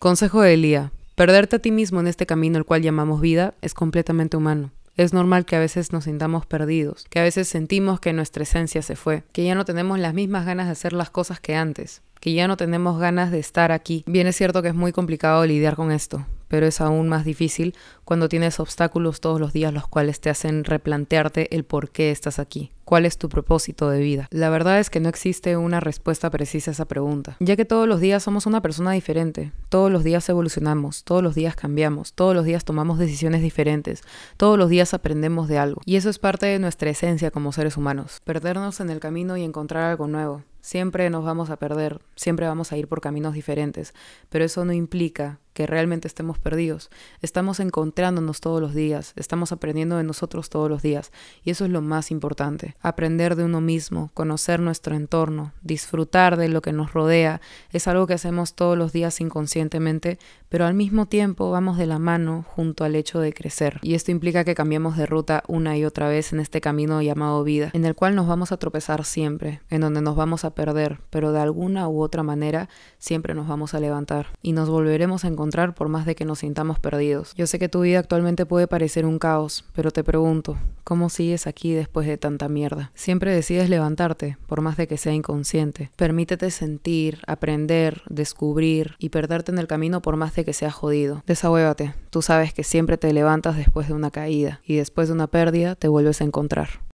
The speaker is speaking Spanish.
Consejo de Elía. Perderte a ti mismo en este camino el cual llamamos vida es completamente humano. Es normal que a veces nos sintamos perdidos, que a veces sentimos que nuestra esencia se fue, que ya no tenemos las mismas ganas de hacer las cosas que antes, que ya no tenemos ganas de estar aquí. Bien es cierto que es muy complicado lidiar con esto, pero es aún más difícil cuando tienes obstáculos todos los días los cuales te hacen replantearte el por qué estás aquí, cuál es tu propósito de vida. La verdad es que no existe una respuesta precisa a esa pregunta, ya que todos los días somos una persona diferente, todos los días evolucionamos, todos los días cambiamos, todos los días tomamos decisiones diferentes, todos los días aprendemos de algo, y eso es parte de nuestra esencia como seres humanos, perdernos en el camino y encontrar algo nuevo. Siempre nos vamos a perder, siempre vamos a ir por caminos diferentes, pero eso no implica que realmente estemos perdidos. Estamos encontrándonos todos los días, estamos aprendiendo de nosotros todos los días y eso es lo más importante. Aprender de uno mismo, conocer nuestro entorno, disfrutar de lo que nos rodea, es algo que hacemos todos los días inconscientemente, pero al mismo tiempo vamos de la mano junto al hecho de crecer. Y esto implica que cambiemos de ruta una y otra vez en este camino llamado vida, en el cual nos vamos a tropezar siempre, en donde nos vamos a perder, pero de alguna u otra manera siempre nos vamos a levantar y nos volveremos a encontrar por más de que nos sintamos perdidos. Yo sé que tu vida actualmente puede parecer un caos, pero te pregunto, ¿cómo sigues aquí después de tanta Siempre decides levantarte, por más de que sea inconsciente. Permítete sentir, aprender, descubrir y perderte en el camino por más de que sea jodido. Desahuévate, tú sabes que siempre te levantas después de una caída y después de una pérdida te vuelves a encontrar.